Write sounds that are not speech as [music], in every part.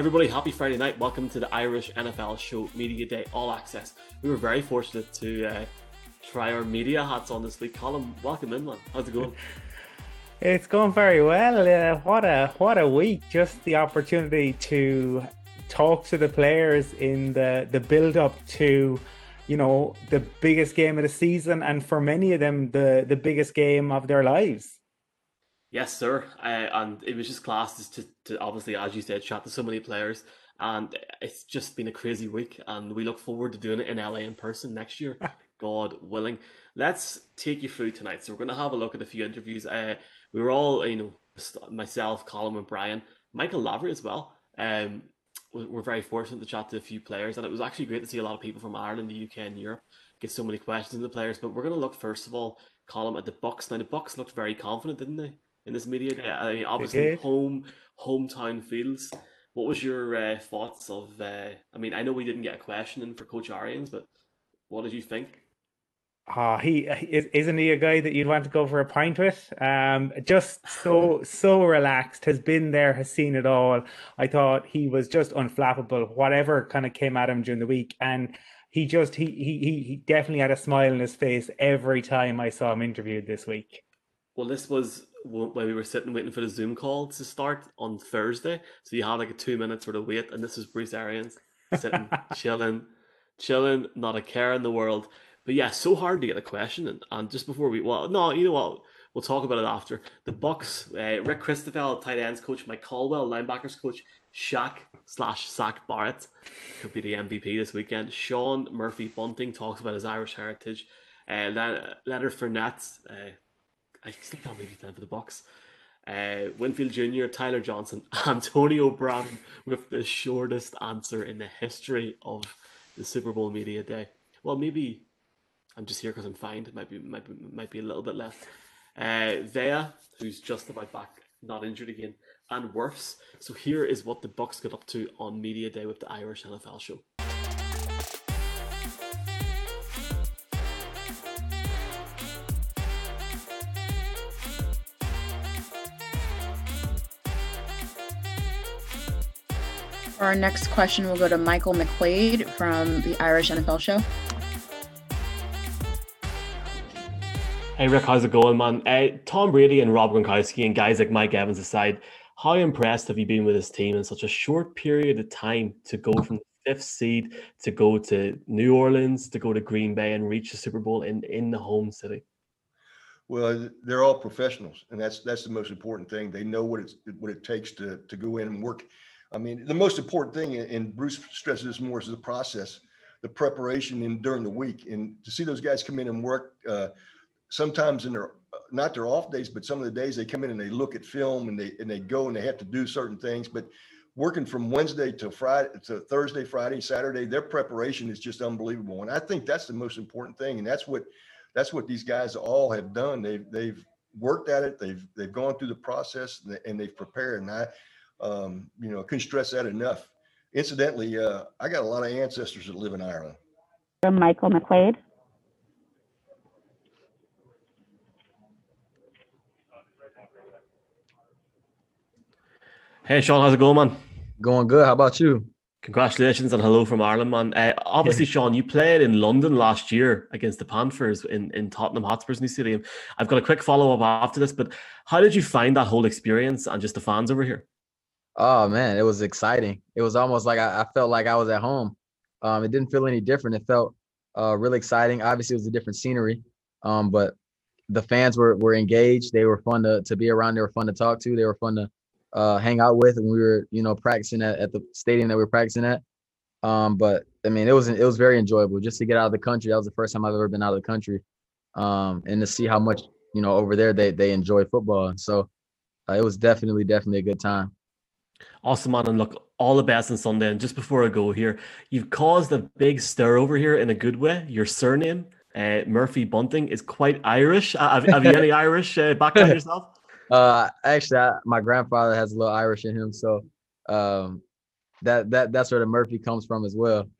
Everybody, happy Friday night. Welcome to the Irish NFL Show Media Day All Access. We were very fortunate to uh, try our media hats on this week. Colin, welcome in, man. How's it going? It's going very well. Uh, what a what a week! Just the opportunity to talk to the players in the the build up to, you know, the biggest game of the season, and for many of them, the the biggest game of their lives. Yes, sir. Uh, and it was just class to, to obviously, as you said, chat to so many players. And it's just been a crazy week. And we look forward to doing it in LA in person next year, [laughs] God willing. Let's take you through tonight. So we're going to have a look at a few interviews. Uh, we were all, you know, myself, Colin, and Brian, Michael Lavery as well. Um, we're very fortunate to chat to a few players, and it was actually great to see a lot of people from Ireland, the UK, and Europe get so many questions in the players. But we're going to look first of all, Colin, at the Bucks. Now the Bucks looked very confident, didn't they? In this media day. I mean, obviously, home hometown feels. What was your uh, thoughts of? Uh, I mean, I know we didn't get a question in for Coach Arians, but what did you think? Oh, he isn't he a guy that you'd want to go for a pint with? Um, just so so relaxed, has been there, has seen it all. I thought he was just unflappable. Whatever kind of came at him during the week, and he just he he he definitely had a smile on his face every time I saw him interviewed this week. Well, this was when we were sitting waiting for the Zoom call to start on Thursday. So you had like a two minute sort of wait, and this is Bruce Arians sitting, [laughs] chilling, chilling, not a care in the world. But yeah, so hard to get a question. And, and just before we, well, no, you know what? We'll talk about it after. The Bucks, uh, Rick Christophel, tight ends coach, Mike Caldwell, linebackers coach, Shaq slash Sack Barrett could be the MVP this weekend. Sean Murphy Bunting talks about his Irish heritage. Uh, Leonard Fournette, uh, I still can't believe he's playing for the Bucks. Uh, Winfield Jr., Tyler Johnson, [laughs] Antonio Brown with the shortest answer in the history of the Super Bowl media day. Well, maybe I'm just here because I'm fine. It might be might be might be a little bit left. Uh, Vea, who's just about back, not injured again, and Wirfs. So here is what the Bucks got up to on media day with the Irish NFL show. Our next question will go to Michael McQuaid from the Irish NFL Show. Hey Rick, how's it going, man? Uh, Tom Brady and Rob Gronkowski and guys like Mike Evans aside, how impressed have you been with this team in such a short period of time to go from the fifth seed to go to New Orleans to go to Green Bay and reach the Super Bowl in in the home city? Well, they're all professionals, and that's that's the most important thing. They know what it's what it takes to to go in and work I mean, the most important thing, and Bruce stresses this more, is the process, the preparation and during the week, and to see those guys come in and work. Uh, sometimes in their not their off days, but some of the days they come in and they look at film and they and they go and they have to do certain things. But working from Wednesday to Friday to Thursday, Friday, Saturday, their preparation is just unbelievable. And I think that's the most important thing. And that's what that's what these guys all have done. They've they've worked at it. They've they've gone through the process and they've prepared. And I um, you know, I couldn't stress that enough. Incidentally, uh, I got a lot of ancestors that live in Ireland. From Michael McQuaid. Hey, Sean, how's it going, man? Going good. How about you? Congratulations and hello from Ireland, man. Uh, obviously, Sean, you played in London last year against the Panthers in, in Tottenham Hotspur's new stadium. I've got a quick follow up after this, but how did you find that whole experience and just the fans over here? Oh man, it was exciting. It was almost like I, I felt like I was at home. Um, it didn't feel any different. It felt uh, really exciting. Obviously, it was a different scenery, um, but the fans were were engaged. They were fun to to be around. They were fun to talk to. They were fun to uh, hang out with. And we were, you know, practicing at, at the stadium that we were practicing at. Um, but I mean, it was it was very enjoyable just to get out of the country. That was the first time I've ever been out of the country, um, and to see how much you know over there they they enjoy football. So uh, it was definitely definitely a good time. Awesome, man. And look, all the best on Sunday. And just before I go here, you've caused a big stir over here in a good way. Your surname, uh, Murphy Bunting, is quite Irish. Uh, have, have, you any [laughs] Irish uh, background yourself? [laughs] Uh, actually, I, my grandfather has a little Irish in him, so um, that that that's where the Murphy comes from as well.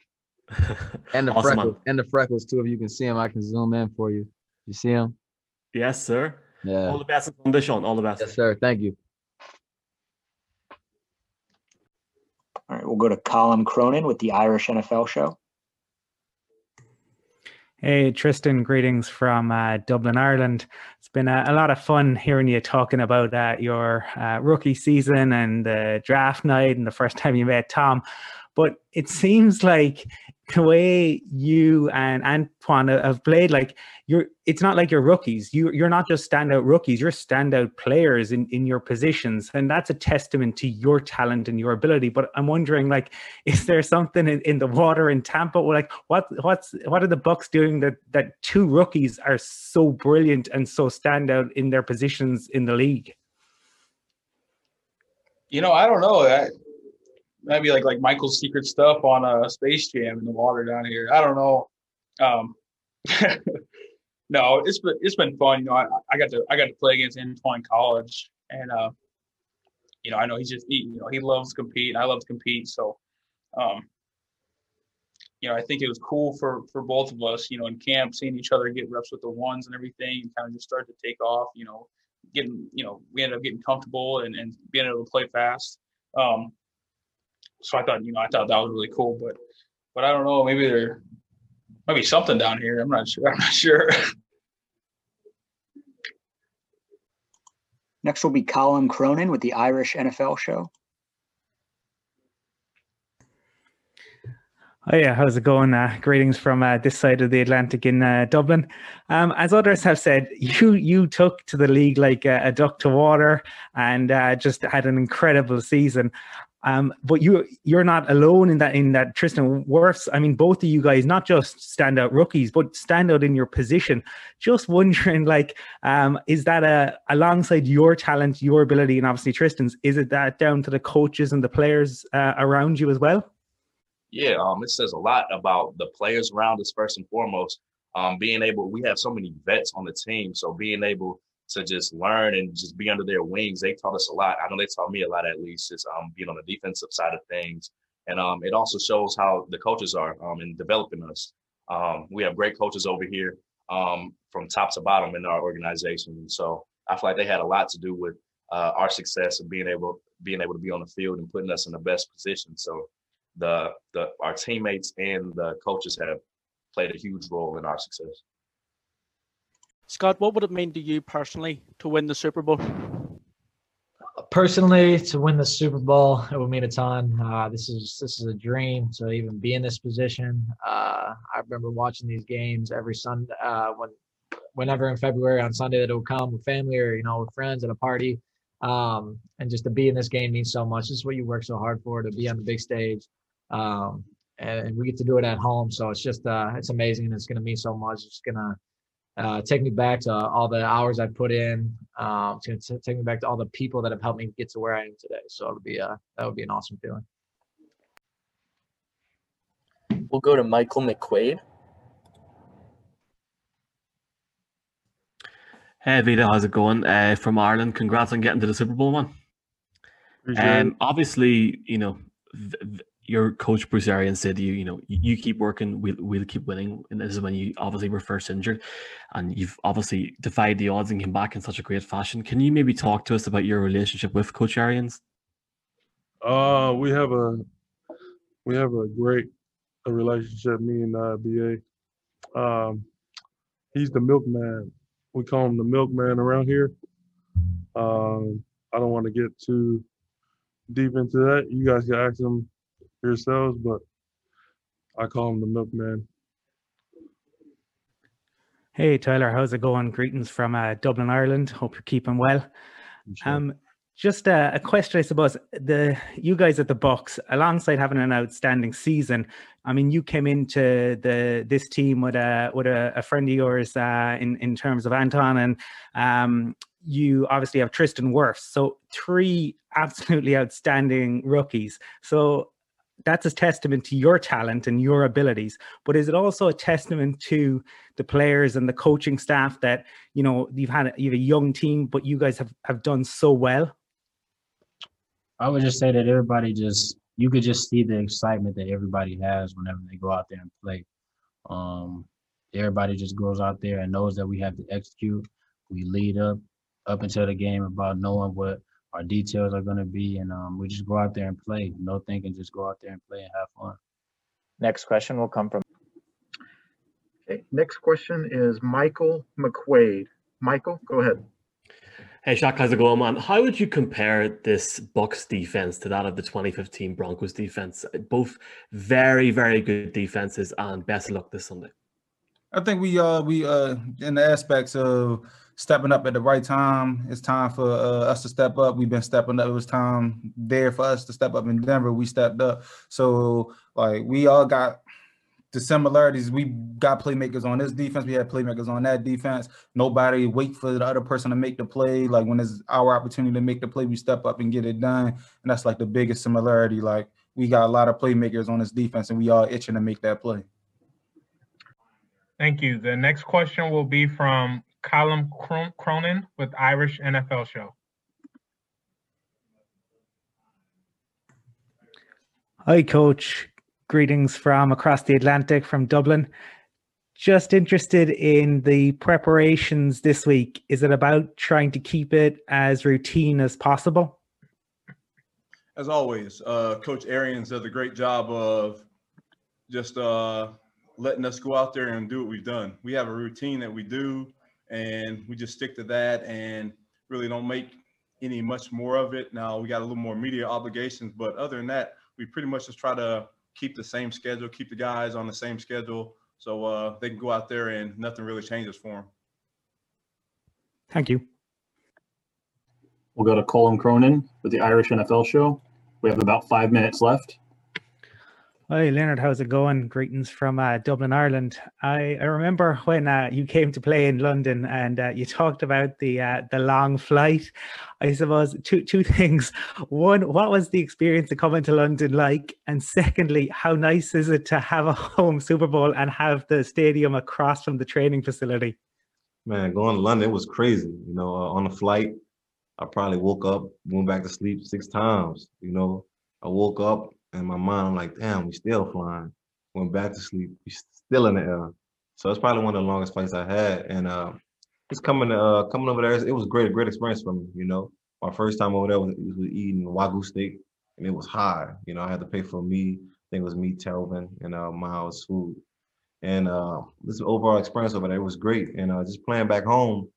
[laughs] And the awesome, freckles, man. and the freckles too. If you can see him, I can zoom in for you. You see him? Yes, sir. Yeah. All the best on Sunday, Sean. All the best. Yes, sir. Thank you. All right, we'll go to Colin Cronin with the Irish NFL Show. Hey, Tristan, greetings from uh, Dublin, Ireland. It's been a, a, lot of fun hearing you talking about uh, your uh, rookie season and the draft night and the first time you met Tom. But it seems like the way you and Antoine have played, like you're, it's not like you're rookies. You, you're not just standout rookies. You're standout players in, in your positions, and that's a testament to your talent and your ability. But I'm wondering, like, [laughs] is there something in, in the water in Tampa? Like, what what's what are the Bucks doing that that two rookies are so brilliant and so standout in their positions in the league? You know, I don't know. I, maybe like like Michael's secret stuff on a uh, Space Jam in the water down here. I don't know. Um, [laughs] no, it's been it's been fun. You know, I, I got to I got to play against Antoine College, and uh, you know, I know he's just he, you know he loves to compete. I love to compete, so um, you know, I think it was cool for for both of us. You know, in camp, seeing each other get reps with the ones and everything, and kind of just start to take off. You know, getting you know we ended up getting comfortable and, and being able to play fast. Um, so I thought, you know, I thought that was really cool. But but I don't know, maybe there might be something down here. I'm not sure. [laughs] I'm not sure. Next will be Colin Cronin with the Irish NFL show. Oh yeah, how's it going? Uh, greetings from uh, this side of the Atlantic in uh, Dublin. Um, as others have said, you you took to the league like a, a duck to water and uh, just had an incredible season. Um, but you you're not alone in that in that Tristan Wirfs. I mean, both of you guys not just standout rookies, but stand out in your position. Just wondering, like, um, is that a alongside your talent, your ability, and obviously Tristan's? Is it that down to the coaches and the players uh, around you as well? Yeah, um, it says a lot about the players around us first and foremost. Um, being able, we have so many vets on the team, so being able to just learn and just be under their wings. They taught us a lot. I know they taught me a lot at least, is um, being on the defensive side of things. And um, it also shows how the coaches are um, in developing us. Um, we have great coaches over here um, from top to bottom in our organization. And so I feel like they had a lot to do with uh, our success of being able being able to be on the field and putting us in the best position. So the the our teammates and the coaches have played a huge role in our success. Scott, what would it mean to you personally to win the Super Bowl? Personally, to win the Super Bowl, it would mean a ton. Uh, this is this is a dream to even be in this position. Uh, I remember watching these games every Sunday uh, when, whenever in February on Sunday that it would come with family or you know with friends at a party, um, and just to be in this game means so much. This is what you work so hard for to be on the big stage, um, and, and, we get to do it at home. So it's just uh, it's amazing and it's going to mean so much. It's gonna uh, take me back to all the hours I put in. Um, it's going to take me back to all the people that have helped me get to where I am today. So it'll be uh, that would be an awesome feeling. We'll go to Michael McQuaid. Hey Vita, how's it going? Uh, from Ireland, congrats on getting to the Super Bowl one. Um, obviously, you know, your coach Bruce Arians said to you, you know, you keep working, we'll, we'll keep winning. And this is when you obviously were first injured and you've obviously defied the odds and came back in such a great fashion. Can you maybe talk to us about your relationship with Coach Arians? Uh, we have a we have a great a relationship, me and uh, BA. Um, he's the milkman. We call him the milkman around here. Um, I don't want to get too deep into that. You guys can ask him yourselves, but I call him the milkman. Hey Tyler, how's it going? Greetings from uh, Dublin, Ireland. Hope you're keeping well. Sure. Um, just a, a, question, I suppose. The you guys at the box, alongside having an outstanding season, I mean, you came into the this team with a with a, a friend of yours uh, in in terms of Anton, and um, you obviously have Tristan Wirfs. So three absolutely outstanding rookies. So that's a testament to your talent and your abilities but is it also a testament to the players and the coaching staff that you know you've had you have a young team but you guys have have done so well? I would just say that everybody just you could just see the excitement that everybody has whenever they go out there and play. Um everybody just goes out there and knows that we have to execute. We lead up up until the game about knowing what our details are going to be, and um, we just go out there and play. No thinking, just go out there and play and have fun. Next question will come from Okay, next question is Michael McQuaid. Michael, go ahead. Hey, Shaq, how's it going, man? How would you compare this Bucks defense to that of the 2015 Broncos defense? Both very, very good defenses, and best of luck this Sunday. I think we uh we uh in the aspects of stepping up at the right time. It's time for uh, us to step up. We've been stepping up. It was time there for us to step up in Denver. We stepped up. So like we all got the similarities. We got playmakers on this defense. We had playmakers on that defense. Nobody wait for the other person to make the play. Like when it's our opportunity to make the play, we step up and get it done. And that's like the biggest similarity. Like we got a lot of playmakers on this defense, and we all itching to make that play. Thank you. The next question will be from Callum Cronin with Irish NFL Show. Hi, Coach. Greetings from across the Atlantic from Dublin. Just interested in the preparations this week. Is it about trying to keep it as routine as possible? As always, uh, Coach Arians does a great job of just uh, letting us go out there and do what we've done. We have a routine that we do, and we just stick to that and really don't make any much more of it. Now we got a little more media obligations, but other than that, we pretty much just try to keep the same schedule, keep the guys on the same schedule, so uh, they can go out there and nothing really changes for them. Thank you. We'll go to Colin Cronin with the Irish NFL Show. We have about five minutes left. Hi, Leonard. How's it going? Greetings from uh, Dublin, Ireland. I, I remember when uh, you came to play in London and uh, you talked about the uh, the long flight. I suppose two two [laughs] things. One, what was the experience of coming to London like? And secondly, how nice is it to have a [laughs] home Super Bowl and have the stadium across from the training facility? Man, going to London it was crazy. You know, uh, on the flight, I probably woke up, went back to sleep six times. You know, I woke up in my mind, I'm like, damn, we still flying. Went back to sleep, we still in the air. So it's probably one of the longest flights I had. And uh, just coming uh coming over there, it was great, a great experience for me. You know, my first time over there was, was eating wagyu steak, and it was high. You know, I had to pay for me. I think it was me, Telvin, and uh, Miles food. And uh, this overall experience over there was great. And uh, just playing back home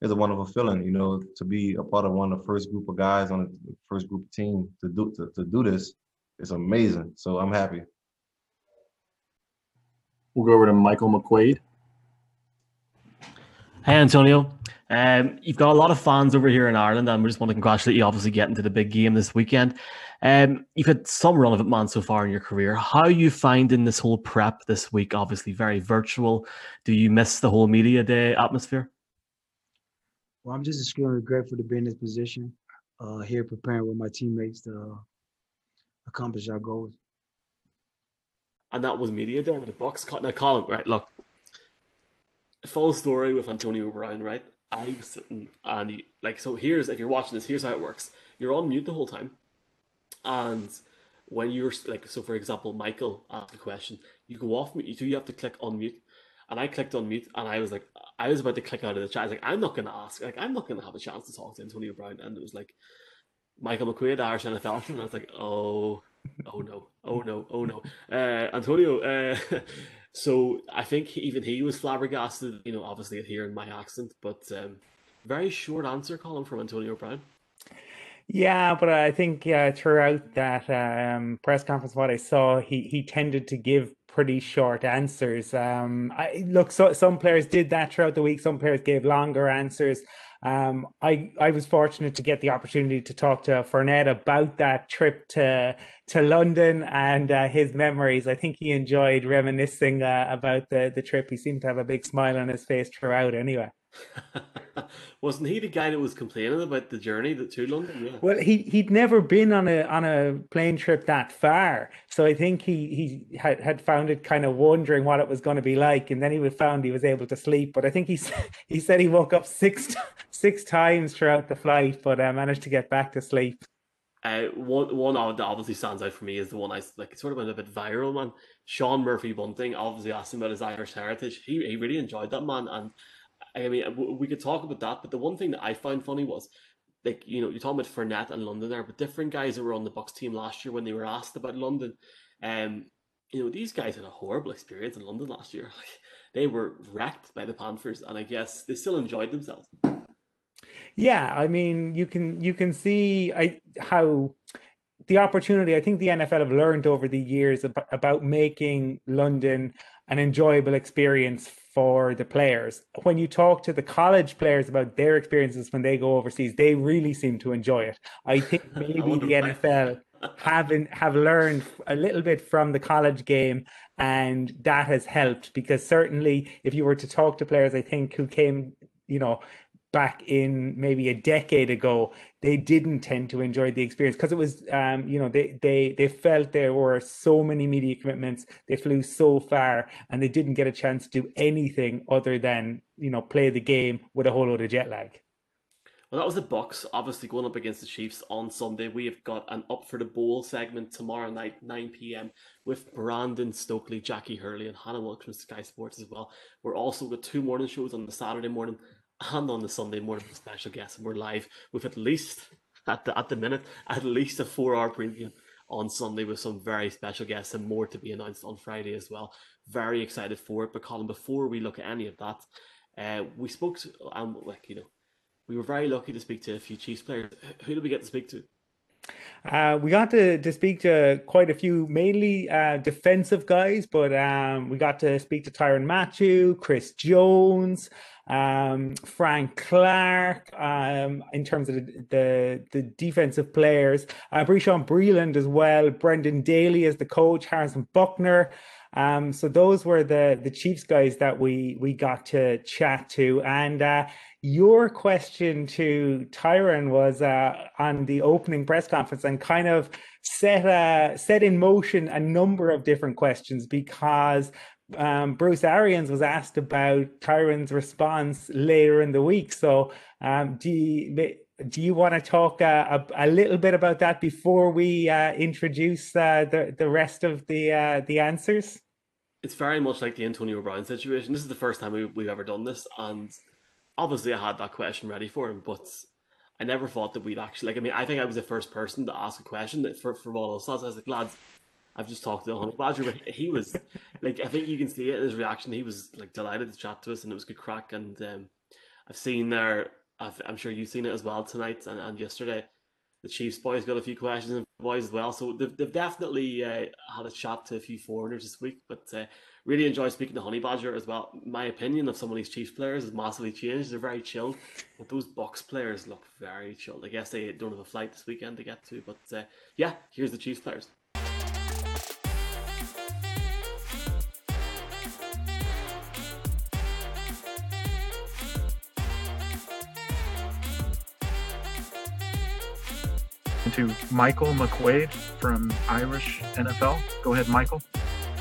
is a wonderful feeling. You know, to be a part of one of the first group of guys on the first group team to do to, to do this it's amazing. So I'm happy. We'll go over to Michael McQuaid. Hey, Antonio. Um, you've got a lot of fans over here in Ireland, and we just want to congratulate you, obviously, getting to the big game this weekend. Um, you've had some run of it, man, so far in your career. How are you finding this whole prep this week? Obviously, very virtual. Do you miss the whole media day atmosphere? Well, I'm just extremely grateful to be in this position, uh, here preparing with my teammates to accomplish our goals. And that was media day with the Bucks. Now, Colin, right? Look, full story with Antonio Brown, right? I was sitting and he, like, so here's if you're watching this, here's how it works. You're on mute the whole time, and when you're like, so for example, Michael asked a question, you go off mute. You do you have to click unmute, and I clicked unmute, and I was like, I was about to click out of the chat. I was like, I'm not gonna ask, like, I'm not gonna have a chance to talk to Antonio Brown, and it was like, Michael McQuaid, Irish NFL, [laughs] and I was like, oh, oh no, oh no, oh no. Uh, Antonio, uh, [laughs] so I think even he was flabbergasted, you know, obviously at hearing my accent, but um, very short answer, Colin, from Antonio Brown. Yeah, but I think yeah, throughout that um, press conference, what I saw, he he tended to give pretty short answers. Um, I look, so some players did that throughout the week. Some players gave longer answers. Um, I I was fortunate to get the opportunity to talk to Fournette about that trip to to London and uh, his memories. I think he enjoyed reminiscing uh, about the the trip. He seemed to have a big smile on his face throughout. Anyway. [laughs] Wasn't he the guy that was complaining about the journey to London? Yeah. Well, he he'd never been on a on a plane trip that far, so I think he he had, had found it kind of wondering what it was going to be like, and then he was found he was able to sleep. But I think he [laughs] he said he woke up six [laughs] six times throughout the flight, but uh, managed to get back to sleep. Uh, one one that obviously stands out for me is the one I like. It sort of went a bit viral, man. Sean Murphy Bunting obviously asked him about his Irish heritage. He he really enjoyed that man, and I mean, we could talk about that, but the one thing that I found funny was like you know, you're talking about Fournette and London there, but different guys that were on the Bucks team last year when they were asked about London, um, you know, these guys had a horrible experience in London last year. [laughs] Like, they were wrecked by the Panthers, and I guess they still enjoyed themselves. Yeah, I mean, you can you can see I how the opportunity. I think the NFL have learned over the years about, about making London an enjoyable experience for the players. When you talk to the college players about their experiences when they go overseas, they really seem to enjoy it. I think [laughs] maybe the NFL haven't have learned a little bit from the college game and that has helped because certainly if you were to talk to players I think who came you know back in maybe a decade ago they didn't tend to enjoy the experience because it was um you know they they they felt there were so many media commitments they flew so far and they didn't get a chance to do anything other than you know play the game with a whole load of jet lag Well, that was the Bucks. Obviously, going up against the Chiefs on Sunday. We have got an up for the bowl segment tomorrow night, 9 p.m. with Brandon Stokley, Jackie Hurley, and Hannah Wilkins, Sky Sports as well. We're also got two morning shows on the Saturday morning and on the Sunday morning with special guests. And we're live with at least at the at the minute at least a four-hour preview on Sunday with some very special guests and more to be announced on Friday as well. Very excited for it. But Colin, before we look at any of that, uh, we spoke to um, like you know we were very lucky to speak to a few Chiefs players. Who did we get to speak to? Uh, we got to, to speak to quite a few, mainly uh, defensive guys, but um, we got to speak to Tyrann Mathieu, Chris Jones, um, Frank Clark, um, in terms of the, the, the defensive players, uh, Bashaud Breeland as well, Brendan Daly as the coach, Harrison Butker. Um, so those were the the Chiefs guys that we we got to chat to, and uh, your question to Tyrann was uh, on the opening press conference and kind of set uh, set in motion a number of different questions because um, Bruce Arians was asked about Tyrann's response later in the week. So um, do you, do you want to talk uh, a, a, little bit about that before we uh, introduce uh, the the rest of the uh, the answers? It's very much like the Antonio Brown situation. This is the first time we, we've ever done this, and obviously I had that question ready for him, but I never thought that we'd actually like. I mean, I think I was the first person to ask a question for for all of us. I was like, lads, I've just talked to the Honey Badger, but he was like, I think you can see it in his reaction. He was like delighted to chat to us, and it was good crack. And um, I've seen there, i am sure you've seen it as well tonight and, and yesterday. The Chiefs boys got a few questions and boys as well, so they've, they've definitely uh, had a chat to a few foreigners this week. But uh, really enjoy speaking to Honey Badger as well. My opinion of some of these Chiefs players has massively changed. They're very chilled, but those box players look very chilled. I guess they don't have a flight this weekend to get to, but uh, yeah, here's the Chiefs players. To Michael McQuaid from Irish NFL. Go ahead, Michael.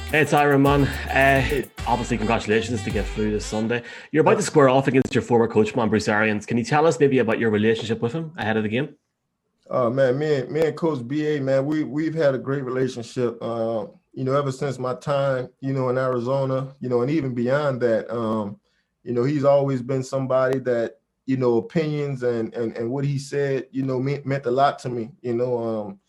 Hey, it's Iron Man. Uh, obviously, congratulations to get through this Sunday. You're about to square off against your former coach, man, Bruce Arians. Can you tell us maybe about your relationship with him ahead of the game? Oh uh, man, me and me and Coach BA, man, we we've had a great relationship. Uh, you know, ever since my time, you know, in Arizona, you know, and even beyond that, um, you know, he's always been somebody that you know opinions and and and what he said, you know, meant meant a lot to me. You know, um,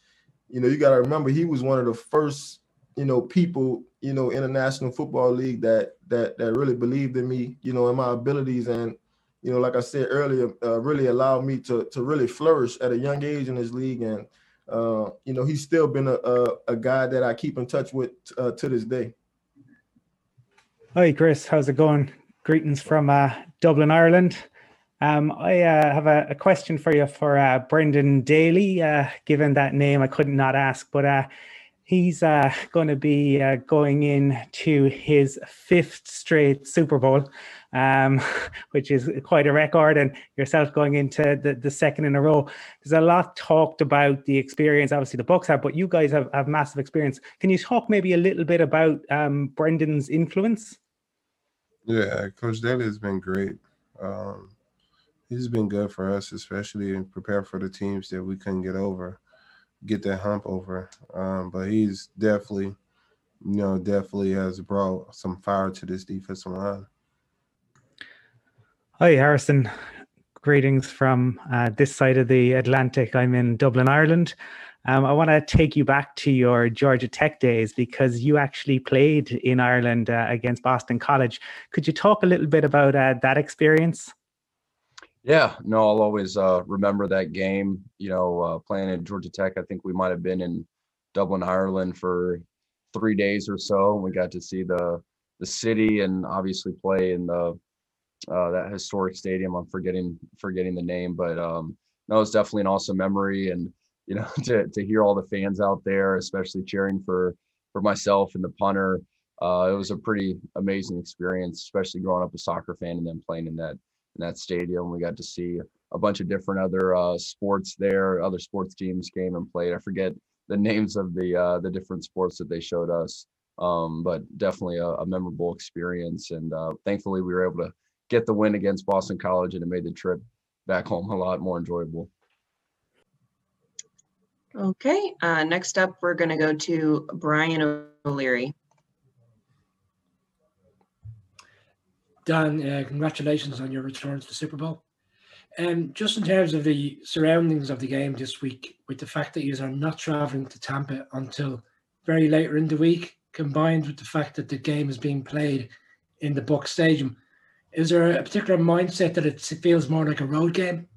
you know, you got to remember he was one of the first you know people you know in the National football league that that that really believed in me you know in my abilities and you know like i said earlier uh, really allowed me to to really flourish at a young age in this league. And uh, you know he's still been a, a, a guy that i keep in touch with uh, to this day. Hi chris how's it going? Greetings from uh, dublin ireland um, I uh, have a, a, question for you for uh, Brendan Daly. Uh, given that name, I couldn't not ask, but uh, He's uh, going to be uh, going into his fifth straight Super Bowl, um, [laughs] which is quite a record, and yourself going into the, the second in a row. There's a lot talked about the experience, obviously the Bucks have, but you guys have, have massive experience. Can you talk maybe a little bit about um, Brendan's influence? Yeah, Coach Daly has been great. Um, he's been good for us, especially in prepare for the teams that we couldn't get over get that hump over. Um, but he's definitely, you know, definitely has brought some fire to this defensive line. Hi, Harrison. greetings from uh, this side of the Atlantic. I'm in Dublin, Ireland. Um, I want to take you back to your Georgia Tech days because you actually played in Ireland uh, against Boston College. Could you talk a little bit about uh, that experience? Yeah, no, I'll always uh, remember that game. You know, uh, playing at Georgia Tech, I think we might have been in Dublin, Ireland for three days or so. We got to see the the city and obviously play in the uh, that historic stadium. I'm forgetting forgetting the name, but um, no, it's definitely an awesome memory. And you know, [laughs] to to hear all the fans out there, especially cheering for for myself and the punter, uh, it was a pretty amazing experience, especially growing up a soccer fan and then playing in that in that stadium. We got to see a bunch of different other uh, sports there. Other sports teams came and played. I forget the [laughs] names of the uh, the different sports that they showed us, um, but definitely a, a memorable experience. And uh, thankfully, we were able to get the win against Boston College, and it made the trip back home a lot more enjoyable. Okay, uh, next up, we're going to go to Brian O'Leary. Dan, uh, congratulations on your return to the Super Bowl. Um, just in terms of the surroundings of the game this week, with the fact that you are not traveling to Tampa until very later in the week, combined with the fact that the game is being played in the Buck Stadium, is there a particular mindset that it feels more like a road game?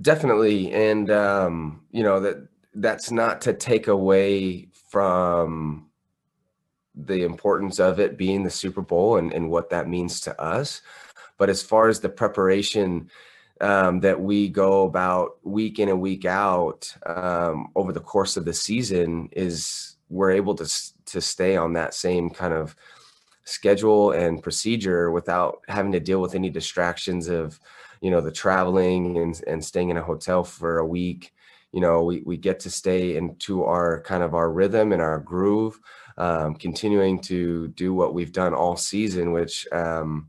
Definitely, and um, you know that that's not to take away from the importance of it being the Super Bowl and, and what that means to us. But as far as the preparation um, that we go about week in and week out um, over the course of the season, is we're able to to stay on that same kind of schedule and procedure without having to deal with any distractions of you know the traveling and, and staying in a hotel for a week you know we, we get to stay into our kind of our rhythm and our groove um, continuing to do what we've done all season, which um,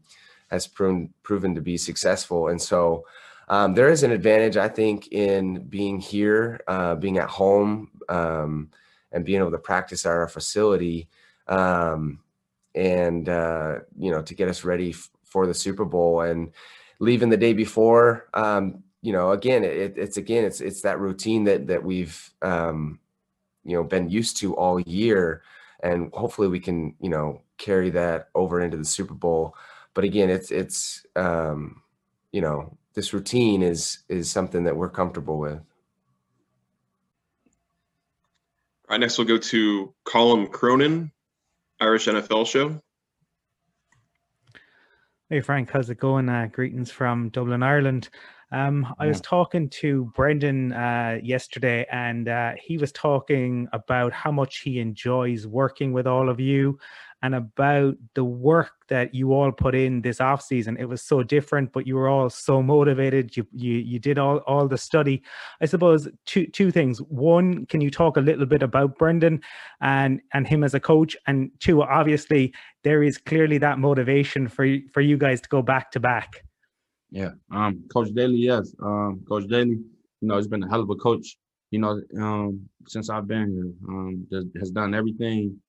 has proven proven to be successful. And so um, there is an advantage, I think, in being here, uh, being at home, um, and being able to practice at our facility, um, and uh, you know, to get us ready f- for the Super Bowl. And leaving the day before, um, you know, again, it, it's again, it's it's that routine that that we've you know been used to all year and hopefully we can you know carry that over into the Super Bowl. But again, it's it's um, you know this routine is is something that we're comfortable with. All right, next we'll go to Colin Cronin, Irish NFL Show. Hey Frank, how's it going? Uh, greetings from Dublin, Ireland. Um, I was talking to Brendan uh, yesterday, and uh, he was talking about how much he enjoys working with all of you and about the work that you all put in this off season. It was so different, but you were all so motivated. You you you did all all the study. I suppose two two things. One, can you talk a little bit about Brendan and and him as a coach? And two, obviously there is clearly that motivation for for you guys to go back to back. Yeah, um, Coach Daly, yes, um, Coach Daly, you know, he's been a hell of a coach. You know, um, since I've been here, um, has done everything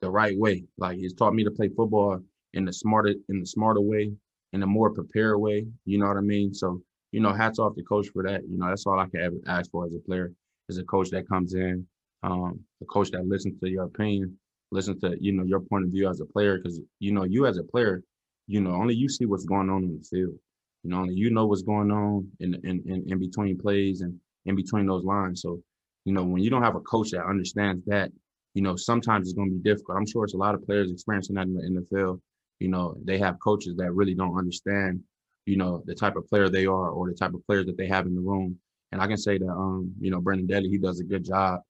the right way. Like he's taught me to play football in the smarter, in the smarter way, in a more prepared way. You know what I mean? So, you know, hats off to coach for that. You know, that's all I can ever ask for as a player, is a coach that comes in, um, a coach that listens to your opinion, listens to you know your point of view as a player, because you know you as a player, you know only you see what's going on in the field. You know, only you know what's going on in, in, in, in between plays and in between those lines. So, you know, when you don't have a coach that understands that, you know, sometimes it's going to be difficult. I'm sure it's a lot of players experiencing that in the NFL. You know, they have coaches that really don't understand, you know, the type of player they are or the type of players that they have in the room. And I can say that, um, you know, Brendan Daly, he does a good job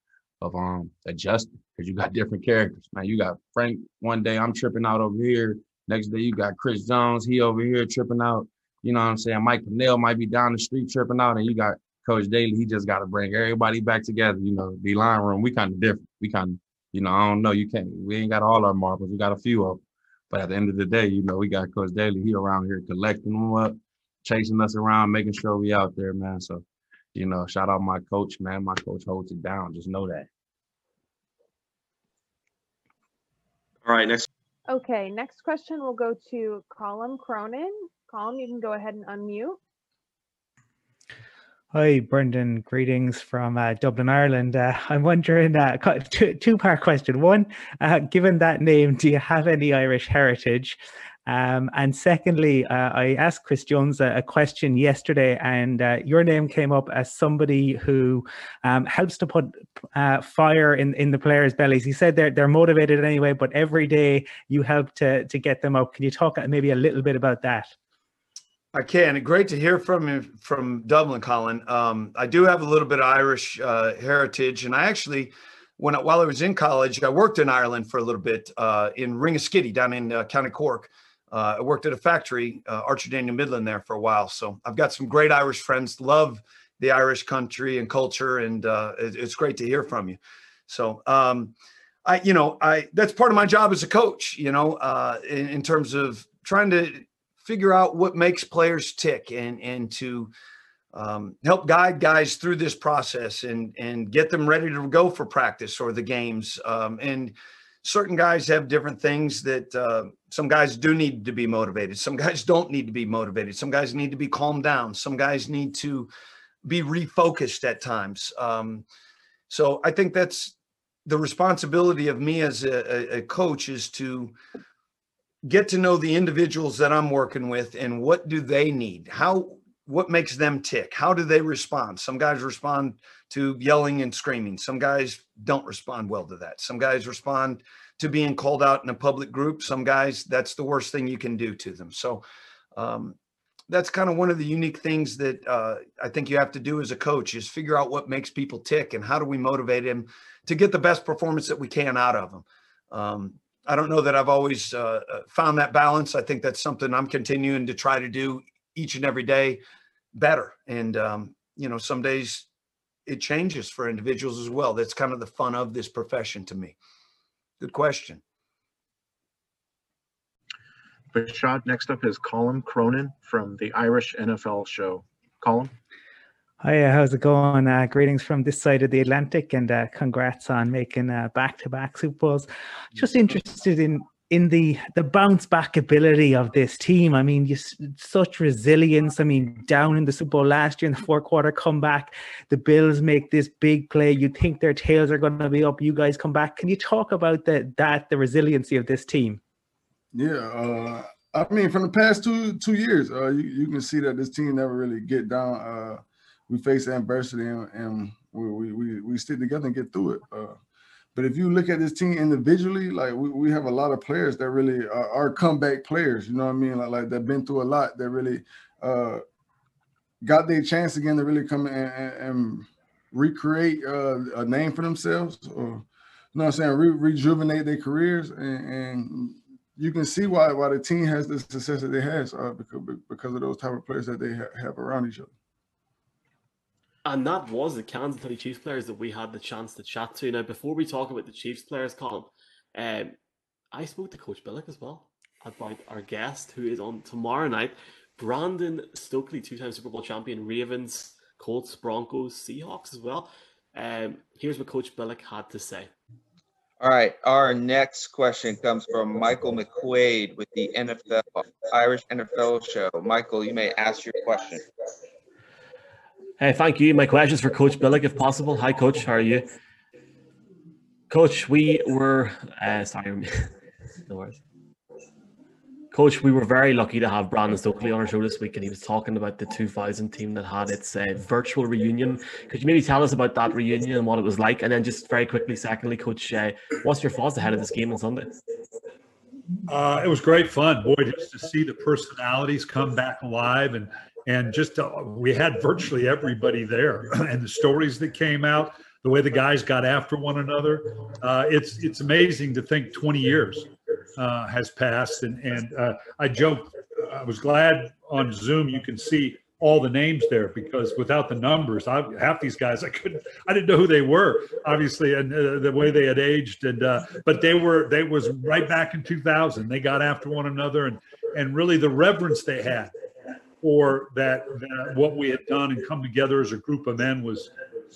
of um adjusting because you got [laughs] different characters. Man, you got Frank one day I'm tripping out over here. Next day you got Chris Jones, he over here tripping out. You know what I'm saying? Mike Pennel might be down the street tripping out, and you got Coach Daly. He just got to bring everybody back together. You know, the line room, we kind of different. We kind of, you know, I don't know. You can't. We ain't got all our marbles. We got a few of them. But at the end of the day, you know, we got Coach Daly. He around here collecting them up, chasing us around, making sure we out there, man. So, you know, shout out my coach, man. My coach holds it down. Just know that. All right, next. Okay, next question will go to Colin Cronin, Colin, you can go ahead and unmute. Hi, Brendan. Greetings from uh, Dublin, Ireland. Uh, I'm wondering, uh, two, two-part question. One, uh, given that name, do you have any Irish heritage? Um, and secondly, uh, I asked Chris Jones a, a question yesterday, and uh, your name came up as somebody who um, helps to put fire in, in the players' bellies. He said they're they're motivated anyway, but every day you help to to get them up. Can you talk maybe a little bit about that? I can. Great to hear from you from Dublin, Colin. Um, I do have a little bit of Irish uh, heritage, and I actually, when I, while I was in college, I worked in Ireland for a little bit uh, in Ringaskiddy down in uh, County Cork. Uh, I worked at a factory, uh, Archer Daniel Midland, there for a while. So I've got some great Irish friends. Love the Irish country and culture, and uh, it, it's great to hear from you. So. Um, I, you know, I that's part of my job as a coach. You know, in, in terms of trying to figure out what makes players tick and and to um, help guide guys through this process and and get them ready to go for practice or the games. Um, and certain guys have different things that uh, some guys do need to be motivated. Some guys don't need to be motivated. Some guys need to be calmed down. Some guys need to be refocused at times. Um, so I think that's the responsibility of me as a, a coach is to get to know the individuals that I'm working with and what do they need? How what makes them tick? How do they respond? Some guys respond to yelling and screaming. Some guys don't respond well to that. Some guys respond to being called out in a public group. Some guys that's the worst thing you can do to them. So um, that's kind of one of the unique things that uh, I think you have to do as a coach is figure out what makes people tick and how do we motivate them to get the best performance that we can out of them. Um, I don't know that I've always uh, found that balance. I think that's something I'm continuing to try to do each and every day better. And, um, you know, some days it changes for individuals as well. That's kind of the fun of this profession to me. Good question. Bashaud, next up is Colin Cronin from the Irish NFL show. Colin? Hi, uh, how's it going? Uh, greetings from this side of the Atlantic, and uh, congrats on making uh, back-to-back Super Bowls. Just interested in in the the bounce back ability of this team. I mean, you such resilience. I mean, down in the Super Bowl last year in the fourth quarter, come back. The Bills make this big play. You think their tails are going to be up. You guys come back. Can you talk about the, that the resiliency of this team? Yeah, uh, I mean, from the past two two years, uh, you, you can see that this team never really get down. We face adversity and, and we, we, we stick together and get through it. Uh, but if you look at this team individually, like we, we have a lot of players that really are, are comeback players. You know what I mean? Like like they've been through a lot. That really uh, got their chance again to really come and, and, recreate uh, a name for themselves, or you know what I'm saying, Re- rejuvenate their careers, and, and, you can see why why the team has the success that it has uh, because because of those type of players that they ha- have around each other. And that was the Kansas City Chiefs players that we had the chance to chat to. Now, before we talk about the Chiefs players, Colin, um, I spoke to Coach Billick as well about our guest who is on tomorrow night. Brandon Stokley, two-time Super Bowl champion, Ravens, Colts, Broncos, Seahawks as well. Um, here's what Coach Billick had to say. All right, our next question comes from Michael McQuaid with the NFL Irish NFL show. Michael, you may ask your question. Hey, thank you. My question's for Coach Billick, if possible. Hi, Coach. How are you? Coach, we were uh, sorry, [laughs] no worries. Coach, we were very lucky to have Brandon Stokley on our show this week, and he was talking about the 2000 team that had its uh, virtual reunion. Could you maybe tell us about that reunion and what it was like? And then, just very quickly, secondly, Coach, uh, what's your thoughts ahead of this game on Sunday? Uh, it was great fun, boy, just to see the personalities come back alive and and just uh, we had virtually everybody there. [clears throat] And the stories that came out the way the guys got after one another uh, it's it's amazing to think 20 years uh, has passed. And and uh, i joked i was glad on zoom you can see all the names there because without the numbers I, half these guys i couldn't i didn't know who they were obviously and uh, the way they had aged. And but they were they was right back in 2000 they got after one another and and really the reverence they had for that, that what we had done and come together as a group of men was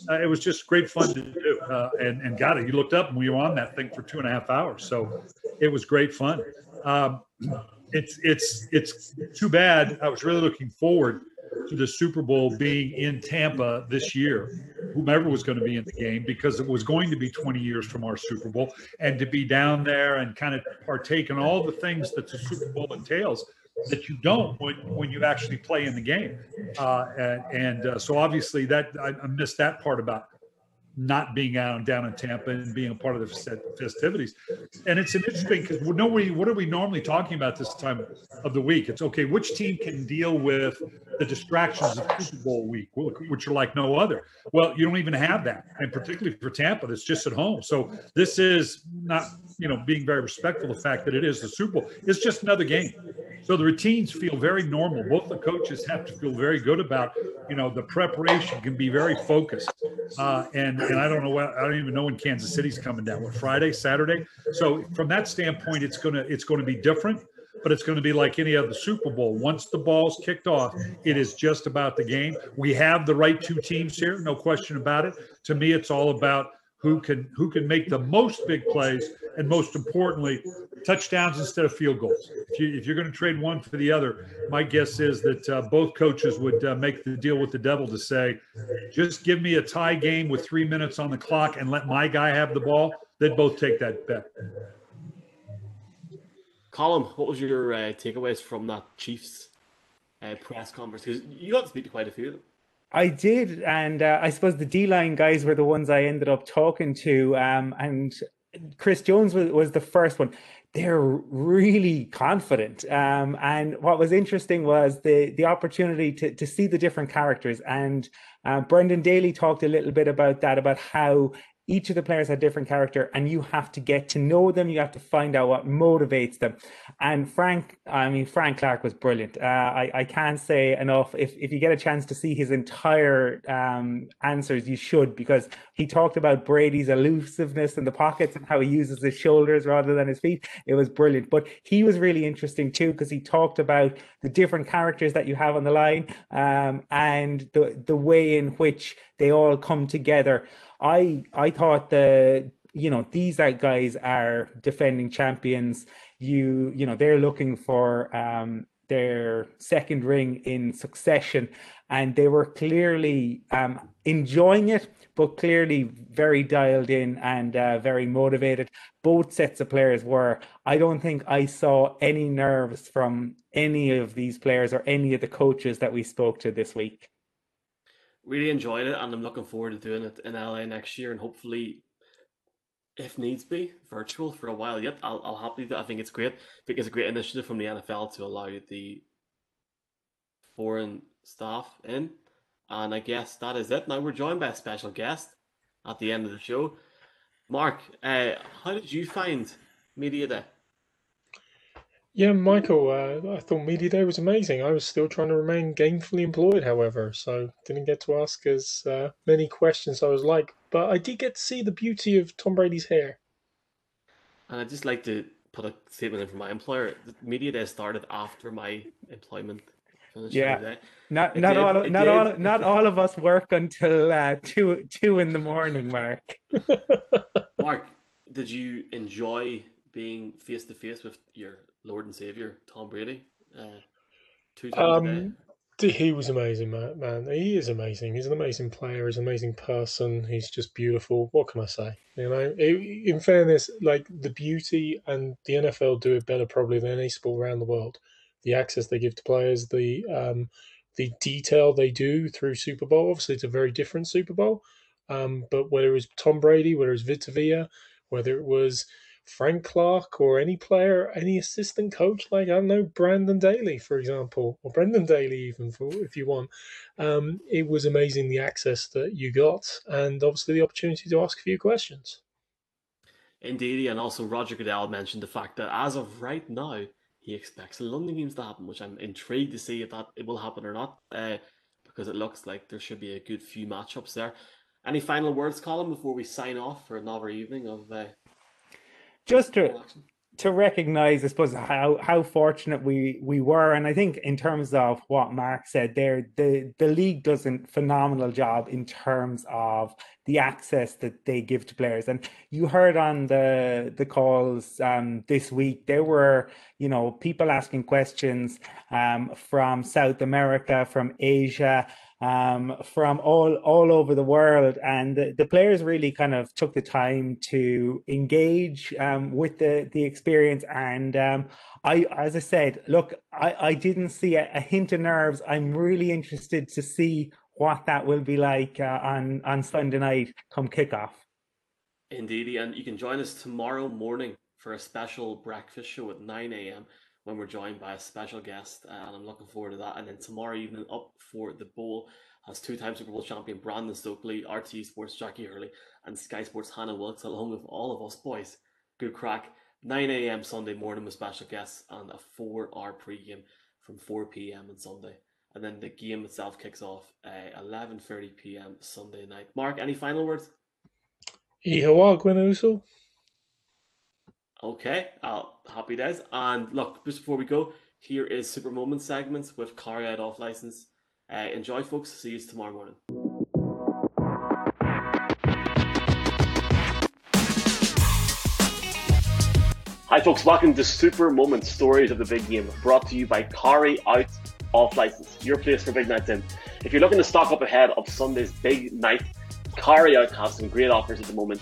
uh, it was just great fun to do uh, and and got it you looked up and we were on that thing for two and a half hours so it was great fun um, it's it's it's too bad. I was really looking forward to the Super Bowl being in Tampa this year, whomever was going to be in the game, because it was going to be 20 years from our Super Bowl, and to be down there and kind of partake in all the things that the Super Bowl entails that you don't when, when you actually play in the game. Uh, and and uh, so obviously that I, I missed that part about not being out down in Tampa and being a part of the festivities. And it's an interesting because nobody, what are we normally talking about this time of the week? It's okay, which team can deal with the distractions of Super Bowl week, which are like no other? Well, you don't even have that. And particularly for Tampa, that's just at home. So this is not, you know, being very respectful of the fact that it is the Super Bowl. It's just another game. So the routines feel very normal. Both the coaches have to feel very good about, you know, the preparation can be very focused. Uh, and and I don't know what I don't even know when Kansas City's coming down. What Friday, Saturday? So from that standpoint, it's gonna it's going to be different, but it's going to be like any other Super Bowl. Once the ball's kicked off, it is just about the game. We have the right two teams here, no question about it. To me, it's all about who can who can make the most big plays and most importantly touchdowns instead of field goals if, you, if you're going to trade one for the other my guess is that uh, both coaches would uh, make the deal with the devil to say just give me a tie game with three minutes on the clock and let my guy have the ball they'd both take that bet Colin, what was your uh, takeaways from that Chiefs uh, press conference? Because you got to speak to quite a few of them. I did, and uh, I suppose the D line guys were the ones I ended up talking to. Um, and Chris Jones was, was the first one. They're really confident. Um, and what was interesting was the the opportunity to to see the different characters. And uh, Brendan Daly talked a little bit about that, about how each of the players had different character and you have to get to know them. You have to find out what motivates them. And frank i mean frank clark was brilliant. Uh, I, I can't say enough. If, if you get a chance to see his entire um, answers you should because he talked about brady's elusiveness in the pockets and how he uses his shoulders rather than his feet. It was brilliant. But he was really interesting too because he talked about the different characters that you have on the line um, and the, the way in which they all come together I I thought the you know these guys are defending champions. You you know they're looking for um, their second ring in succession, and they were clearly um, enjoying it, but clearly very dialed in and uh, very motivated. Both sets of players were. I don't think I saw any nerves from any of these players or any of the coaches that we spoke to this week really enjoyed it, and I'm looking forward to doing it in LA next year, and hopefully, if needs be, virtual for a while yet. I'll, I'll happily do. I think it's great. I think it's a great initiative from the NFL to allow the foreign staff in, and I guess that is it. Now we're joined by a special guest at the end of the show. Mark, uh, how did you find Media Day? Yeah, Michael, uh, I thought Media Day was amazing. I was still trying to remain gainfully employed, however, so didn't get to ask as uh, many questions I was like. But I did get to see the beauty of Tom Brady's hair. And I'd just like to put a statement in from my employer. Media Day started after my employment. Yeah, not not all not all [laughs] not all of us work until uh, two two in the morning, Mark. Mark, did you enjoy being face to face with your Lord and Savior Tom Brady. Uh, two times um, He was amazing, man. He is amazing. He's an amazing player. He's an amazing person. He's just beautiful. What can I say? You know, in fairness, like the beauty and the NFL do it better probably than any sport around the world. The access they give to players, the um, the detail they do through Super Bowl. Obviously, it's a very different Super Bowl. Um, but whether it was Tom Brady, whether it was Vita whether it was Frank Clark or any player, any assistant coach, like I don't know Brandon Daly, for example, or Brendan Daly, even for if you want. Um, it was amazing the access that you got, and obviously the opportunity to ask a few questions. Indeed, and also Roger Goodell mentioned the fact that as of right now, he expects the London games to happen, which I'm intrigued to see if that it will happen or not, uh, because it looks like there should be a good few matchups there. Any final words, Colin, before we sign off for another evening of uh, just to to recognize, I suppose, how how fortunate we we were, and I think in terms of what Mark said there, the the league does a phenomenal job in terms of the access that they give to players. And you heard on the the calls um, this week, there were you know people asking questions um, from South America, from Asia um, from all all over the world, and the, the, players really kind of took the time to engage um, with the the experience. And um, I, as I said, look, I, I didn't see a, a, hint of nerves. I'm really interested to see what that will be like uh, on on Sunday night come kickoff. Indeed, and you can join us tomorrow morning for a special breakfast show at 9 a.m when we're joined by a special guest, and I'm looking forward to that. And then tomorrow evening, up for the bowl, has two-time Super Bowl champion Brandon Stokley, RT Sports Jacqui Hurley, and Sky Sports Hannah Wilkes, along with all of us boys. Good crack. 9 a.m. Sunday morning with special guests and a four-hour pre-game from 4 p.m. on Sunday. And then the game itself kicks off uh, at 11.30 p.m. Sunday night. Mark, any final words? Ihawa. Okay, uh, happy days. And look, just before we go, here is Super Moment segments with Carry Out Off License. Uh, enjoy, folks. See you tomorrow morning. Hi, folks. Welcome to Super Moment Stories of the Big Game, brought to you by Carry Out Off License, your place for big nights in. If you're looking to stock up ahead of Sunday's big night, Carry Out has some great offers at the moment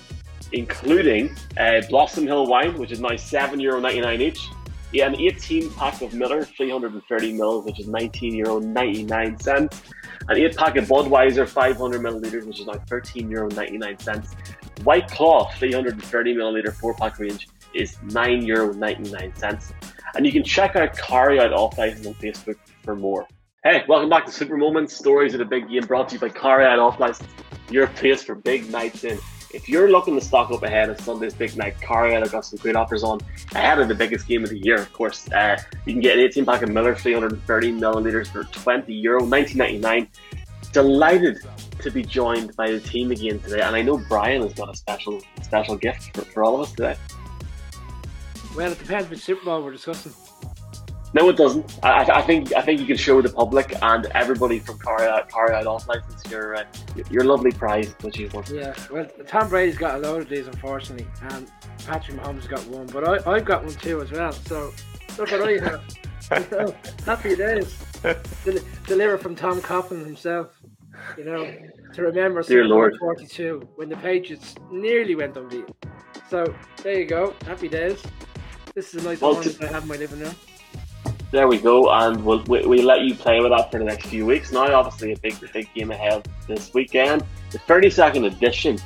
including uh, Blossom Hill wine, which is now seven euro ninety nine each. Yeah, an 18 pack of Miller, 330 ml, which is 19 euro 99 cents. An 8 pack of Budweiser, 500 milliliters, which is now 13 euro 99 cents. White Claw, 330 milliliter 4 pack range, is 9 euro 99 cents. And you can check out Carry Out Off License on Facebook for more. Hey, welcome back to Super Moments, stories of the big game brought to you by Carry Out Off License, your place for big nights in. If you're looking to stock up ahead of Sunday's big night, Carrier have got some great offers on ahead of the biggest game of the year. Of course, uh, you can get an 18 pack of Miller 330 milliliters for 20 euro, 19.99. Delighted to be joined by the team again today, and I know Brian has got a special special gift for, for all of us today. Well, it depends which Super Bowl we're discussing. No, it doesn't. I, I, think I think you can show the public and everybody from Carry Out, Carry Out Off License your uh, your lovely prize which you want. Yeah, well, Tom Brady's got a load of these, unfortunately, and Patrick Mahomes got one, but I I've got one too as well. So look what I have. [laughs] happy days. [laughs] Del- deliver from Tom Coughlin himself. You know, to remember Dear Lord. 42 when the Patriots nearly went unbeaten. So there you go. Happy days. This is a nice well, one to- I have in my living room there we go, and we'll we, will let you play with that for the next few weeks. Now, obviously, a big big game ahead this weekend. The 32nd edition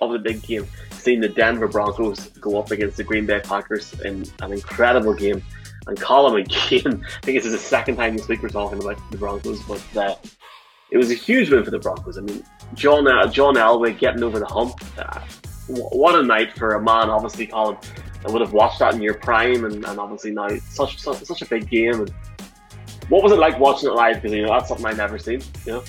of the big game, seeing the Denver Broncos go up against the Green Bay Packers in an incredible game. And Colin again, [laughs] I think this is the second time this week we're talking about the Broncos, but uh, it was a huge win for the Broncos. I mean, John uh, John Elway getting over the hump. Uh, what a night for a man, obviously, Colin I would have watched that in your prime, and, and obviously now such, such such a big game. And what was it like watching it live? Because you know that's something I've never seen. You know.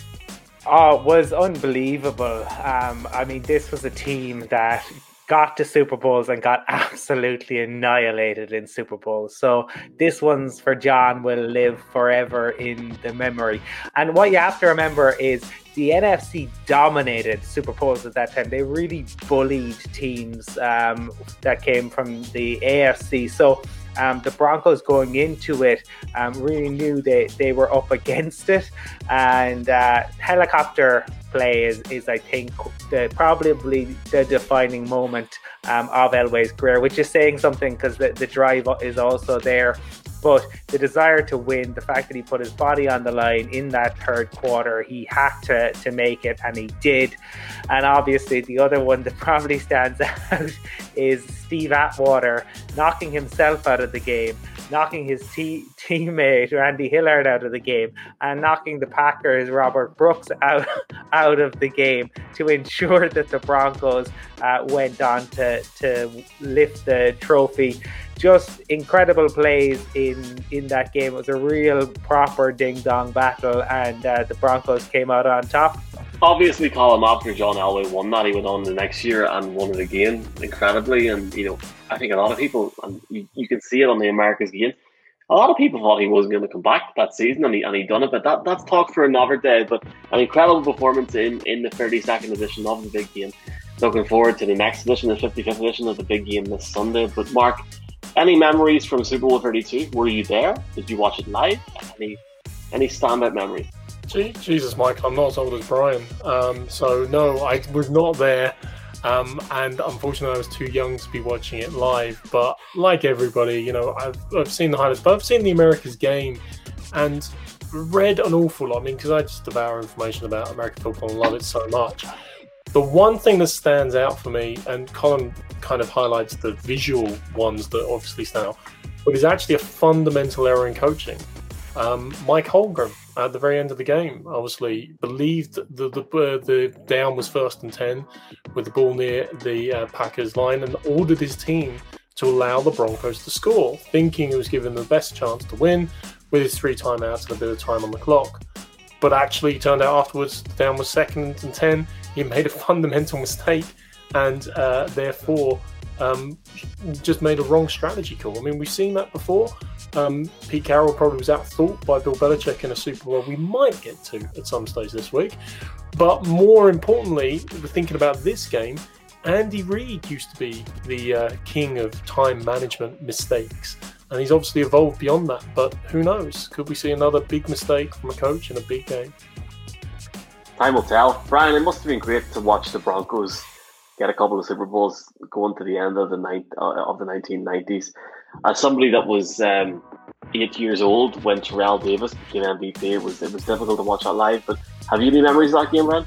Oh, it was unbelievable. Um, I mean, this was a team that got to Super Bowls and got [laughs] absolutely annihilated in Super Bowls. So this one's for John will live forever in the memory. And what you have to remember is the NFC dominated Super Bowls at that time. They really bullied teams um, that came from the AFC. So um, the Broncos going into it um, really knew they, they were up against it. And uh, helicopter play is, is I think, the, probably the defining moment um, of Elway's career, which is saying something because the, the drive is also there but the desire to win, the fact that he put his body on the line in that third quarter, he had to, to make it, and he did. And obviously, the other one that [laughs] probably stands [laughs] out is Steve Atwater knocking himself out of the game, knocking his t- teammate Randy Hilliard out of the game, and knocking the Packers Robert Brooks out [laughs] out of the game to ensure that the Broncos uh, went on to to lift the trophy just incredible plays in in that game. It was a real proper ding dong battle, and uh, the Broncos came out on top. obviously, Colin after John Elway won that, he went on the next year and won it again incredibly. And you know, I think a lot of people, and you, you can see it on the America's game. A lot of people thought he wasn't going to come back that season, and he and he done it. But that that's talk for another day. But an incredible performance in in the 32nd edition of the big game. Looking forward to the next edition, the 55th edition of the big game this Sunday. But Mark, any memories from Super Bowl 32? Were you there? Did you watch it live? Any any standout memories? Gee, Jesus, Mike, I'm not as old as Brian. Um, so, no, I was not there. Um, and unfortunately, I was too young to be watching it live. But like everybody, you know, I've, I've seen the highlights, but I've seen the America's game and read an awful lot. I mean, because I just devour information about American football and love it so much. The one thing that stands out for me, and Colin kind of highlights the visual ones that obviously stand out, but is actually a fundamental error in coaching. Um, Mike Holmgren at the very end of the game obviously believed the the, uh, the down was first and 10 with the ball near the uh, Packers line and ordered his team to allow the Broncos to score, thinking it was giving them the best chance to win with his three timeouts and a bit of time on the clock. But actually, it turned out afterwards the down was second and 10. He made a fundamental mistake and uh, therefore um, just made a wrong strategy call. I mean, we've seen that before. Um, Pete Carroll probably was outthought by Bill Belichick in a Super Bowl we might get to at some stage this week. But more importantly, we're thinking about this game. Andy Reid used to be the uh, king of time management mistakes, and he's obviously evolved beyond that. But who knows? Could we see another big mistake from a coach in a big game? Time will tell. Brian, it must have been great to watch the Broncos get a couple of Super Bowls going to the end of the night uh, of the 1990s. As somebody that was um, eight years old when Terrell Davis became MVP, it was it was difficult to watch that live. But have you any memories of that game, Brian?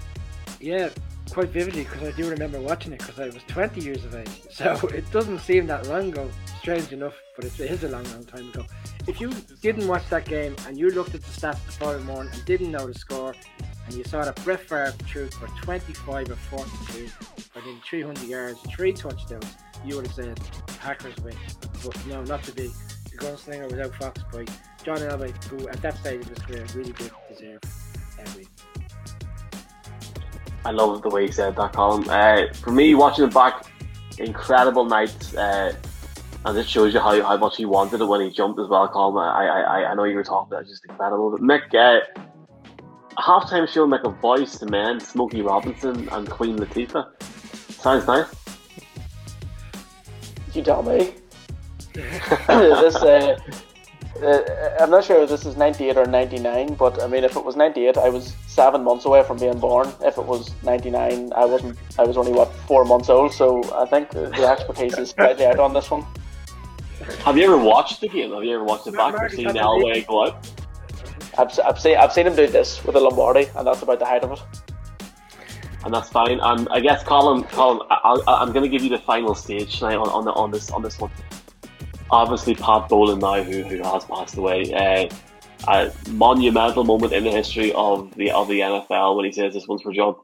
Yeah, quite vividly because I do remember watching it because I was 20 years of age. [laughs] So it doesn't seem that long ago, strange enough, but it is a long, long time ago. If you didn't watch that game and you looked at the stats the following morning and didn't know the score, and you saw that Brett Favre threw for 25 or 42, within 300 yards, three touchdowns, you would have said Packers win. But no, not to be. The gunslinger was outfoxed by John Elway, who at that stage of his career really did deserve every. I love the way he said that, Colin. Uh, for me, watching it back, incredible night. Uh, and it shows you how, how much he wanted it when he jumped as well, Colin. I I, I know you were talking about it, just incredible. But Mick, uh, halftime show like a Boyz II Men, Smokey Robinson and Queen Latifah. Sounds nice. You tell me. [coughs] this, uh, uh, I'm not sure if this is 98 or 99, but I mean, if it was 98, I was seven months away from being born. If it was 99, I wasn't. I was only what four months old. So I think the, the expertise is slightly out on this one. Have you ever watched the game? Have you ever watched it back or seen Elway go out? I've, I've seen I've seen him do this with a Lombardi, and that's about the height of it. And that's fine. And I guess Colin, Colin, I, am going to give you the final stage tonight on, on, the, on this on this one. Obviously, Pat Bowlen now, who, who has passed away, uh, a monumental moment in the history of the of the NFL when he says this one's for John.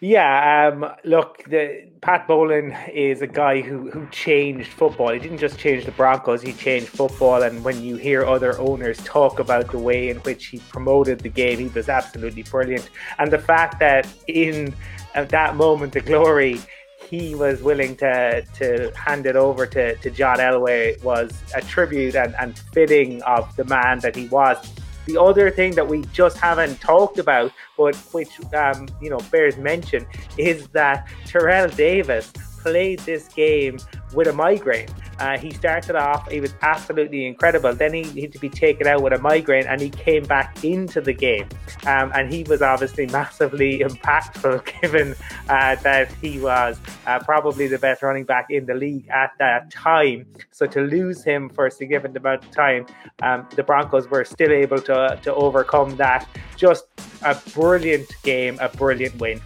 Yeah, um, look, the, Pat Bowlen is a guy who, who changed football. He didn't just change the Broncos, he changed football. And when you hear other owners talk about the way in which he promoted the game, he was absolutely brilliant. And the fact that in at that moment of glory, he was willing to to hand it over to, to John Elway was a tribute and, and fitting of the man that he was. The other thing that we just haven't talked about, but which um, you know bears mention, is that Terrell Davis played this game with a migraine. Uh, he started off, he was absolutely incredible. Then he had to be taken out with a migraine and he came back into the game. Um, and he was obviously [laughs] massively impactful [laughs] given uh, that he was uh, probably the best running back in the league at that time. So to lose him for a significant amount of time, um, the Broncos were still able to, to overcome that. Just a brilliant game, a brilliant win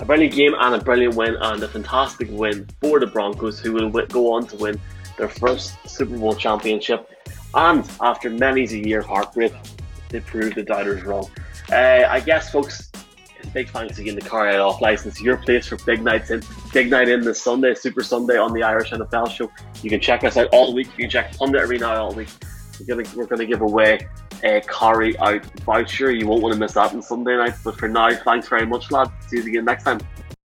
a brilliant game and a brilliant win and a fantastic win for the Broncos, who will go on to win their first Super Bowl championship. And after many a year of heartbreak, they proved the doubters wrong. Uh, I guess, folks, big thanks again to Car off license. Your place for big nights in, big night in this Sunday, Super Sunday on the Irish NFL show. You can check us out all week. You can check Pundit Arena all week. We're gonna give away uh, Carry Out voucher. You won't want to miss that on Sunday night. But for now, thanks very much, lads. See you again next time.